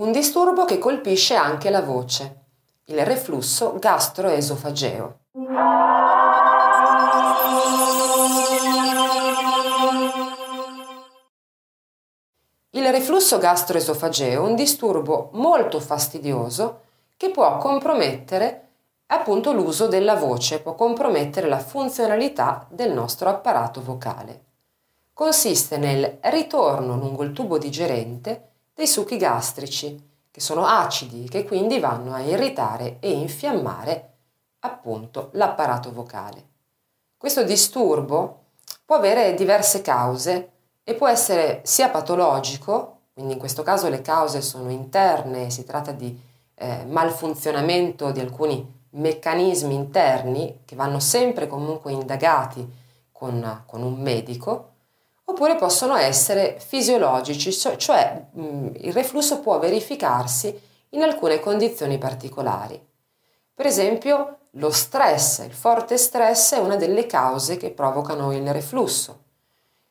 Un disturbo che colpisce anche la voce, il reflusso gastroesofageo. Il reflusso gastroesofageo è un disturbo molto fastidioso che può compromettere appunto l'uso della voce, può compromettere la funzionalità del nostro apparato vocale. Consiste nel ritorno lungo il tubo digerente dei succhi gastrici, che sono acidi e che quindi vanno a irritare e infiammare appunto l'apparato vocale. Questo disturbo può avere diverse cause e può essere sia patologico, quindi in questo caso le cause sono interne, si tratta di eh, malfunzionamento di alcuni meccanismi interni che vanno sempre comunque indagati con, con un medico, oppure possono essere fisiologici, cioè mh, il reflusso può verificarsi in alcune condizioni particolari. Per esempio, lo stress, il forte stress è una delle cause che provocano il reflusso.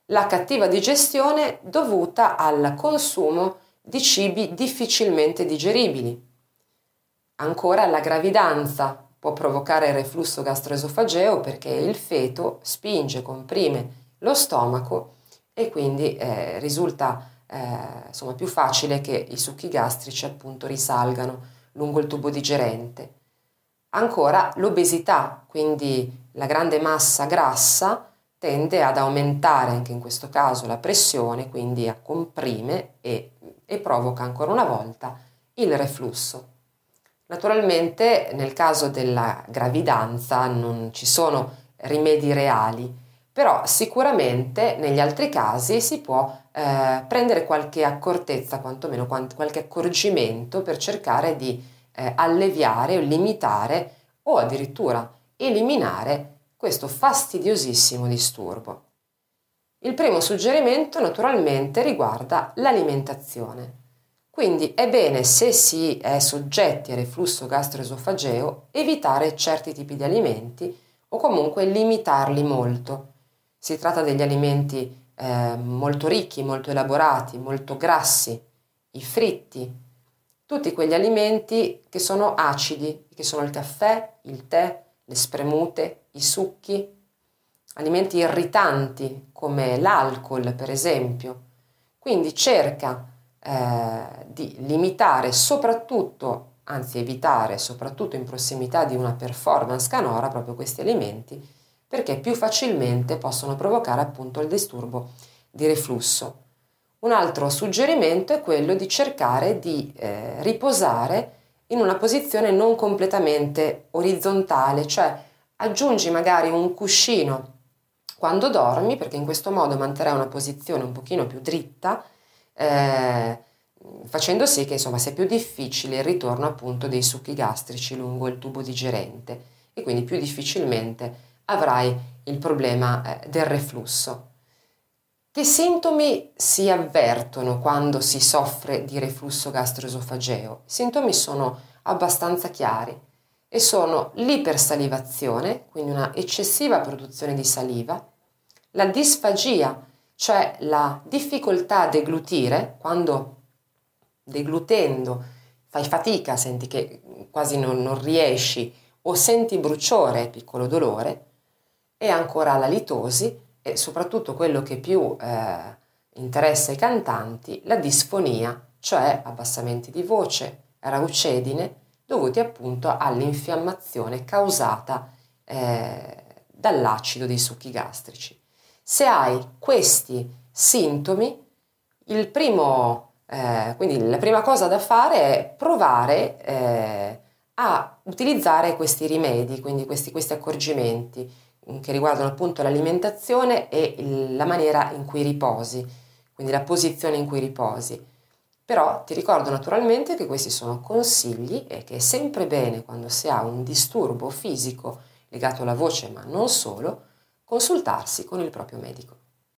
La cattiva digestione dovuta al consumo di cibi difficilmente digeribili. Ancora la gravidanza può provocare il reflusso gastroesofageo perché il feto spinge, comprime lo stomaco e quindi eh, risulta eh, insomma, più facile che i succhi gastrici appunto risalgano lungo il tubo digerente. Ancora l'obesità, quindi la grande massa grassa, tende ad aumentare anche in questo caso la pressione, quindi a comprime e, e provoca ancora una volta il reflusso. Naturalmente nel caso della gravidanza non ci sono rimedi reali, però sicuramente negli altri casi si può eh, prendere qualche accortezza, quantomeno qualche accorgimento per cercare di eh, alleviare o limitare o addirittura eliminare questo fastidiosissimo disturbo. Il primo suggerimento naturalmente riguarda l'alimentazione. Quindi è bene, se si è soggetti a reflusso gastroesofageo, evitare certi tipi di alimenti o comunque limitarli molto. Si tratta degli alimenti eh, molto ricchi, molto elaborati, molto grassi, i fritti, tutti quegli alimenti che sono acidi, che sono il caffè, il tè, le spremute, i succhi, alimenti irritanti come l'alcol per esempio. Quindi cerca eh, di limitare soprattutto, anzi evitare soprattutto in prossimità di una performance canora proprio questi alimenti perché più facilmente possono provocare appunto il disturbo di reflusso. Un altro suggerimento è quello di cercare di eh, riposare in una posizione non completamente orizzontale, cioè aggiungi magari un cuscino quando dormi, perché in questo modo manterrai una posizione un pochino più dritta, eh, facendo sì che insomma sia più difficile il ritorno appunto dei succhi gastrici lungo il tubo digerente e quindi più difficilmente avrai il problema eh, del reflusso. Che sintomi si avvertono quando si soffre di reflusso gastroesofageo? I sintomi sono abbastanza chiari e sono l'ipersalivazione, quindi una eccessiva produzione di saliva, la disfagia, cioè la difficoltà a deglutire, quando deglutendo fai fatica, senti che quasi non, non riesci o senti bruciore, piccolo dolore, e ancora la litosi e soprattutto quello che più eh, interessa i cantanti, la disfonia, cioè abbassamenti di voce, raucedine dovuti appunto all'infiammazione causata eh, dall'acido dei succhi gastrici. Se hai questi sintomi, primo, eh, quindi la prima cosa da fare è provare eh, a utilizzare questi rimedi, quindi questi, questi accorgimenti, che riguardano appunto l'alimentazione e il, la maniera in cui riposi, quindi la posizione in cui riposi. Però ti ricordo naturalmente che questi sono consigli e che è sempre bene quando si ha un disturbo fisico legato alla voce, ma non solo, consultarsi con il proprio medico.